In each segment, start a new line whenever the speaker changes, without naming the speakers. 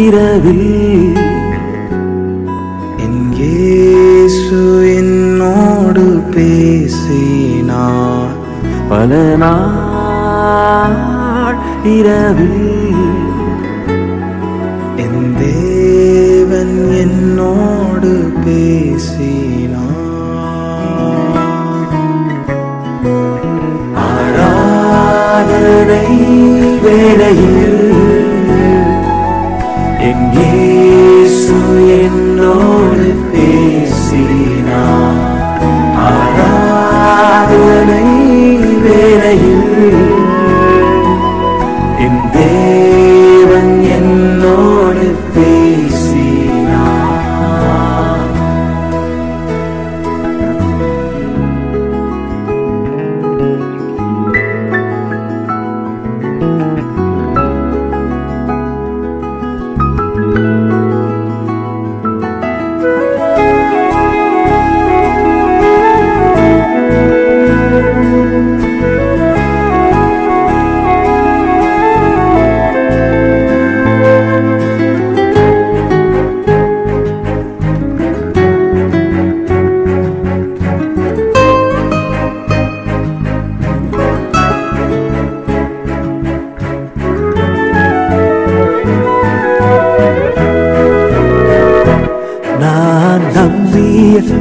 இரவில்
இயேசு என்னோடு பேசினார்.
பல நாள் இரவில்
என் தேவன் என்னோடு பேசினார்.
ஆராதனை வேளையில் எங்கே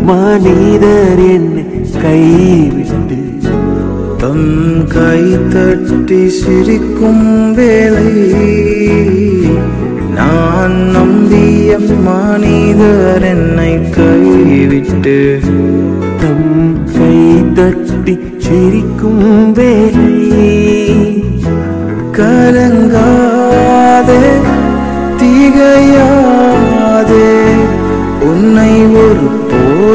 மனிதர் என்னை கைவிட்டு
தம் கை தட்டி சிரிக்கும் வேளை நான் நம்பிய மனிதர் என்னை கைவிட்டு
தம் கை தட்டி சிரிக்கும் வேலை
கலங்காதே திகையாதே.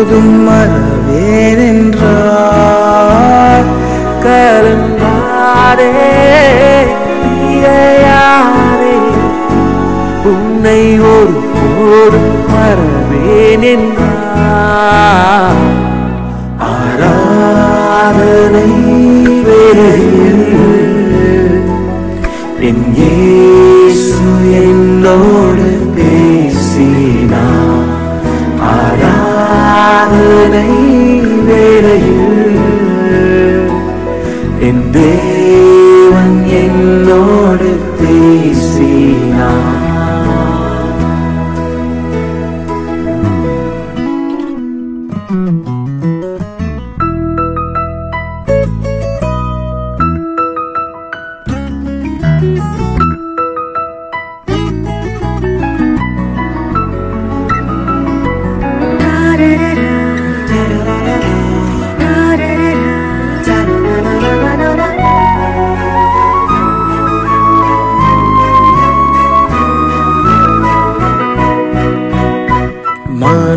போதும் மறவேன் என்றார்
கலங்காதே உன்னை ஒரு போதும் மறவேன் என்றார் ஆராதனை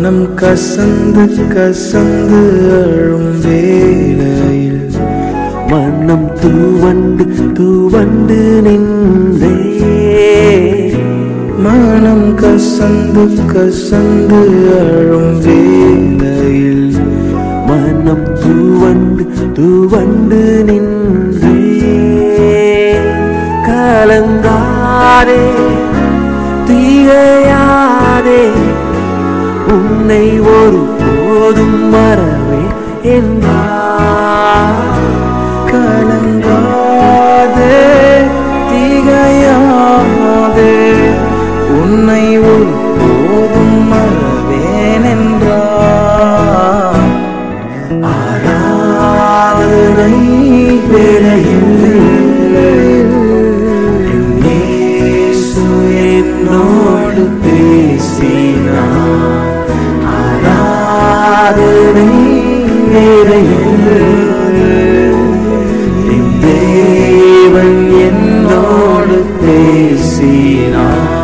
மனம் கசந்து கசந்து அழும் வேளையில்
மனம் தூவண்டு தூவண்டு நின்றே.
மனம் கசந்து கசந்து அழும் வேளையில்
மனம் தூவண்டு தூவண்டு நின்றே. கலங்காரே தீகையாதே. உன்னை ஒரு போதும் மறவே என்றார்.
கலங்காதே
Krishna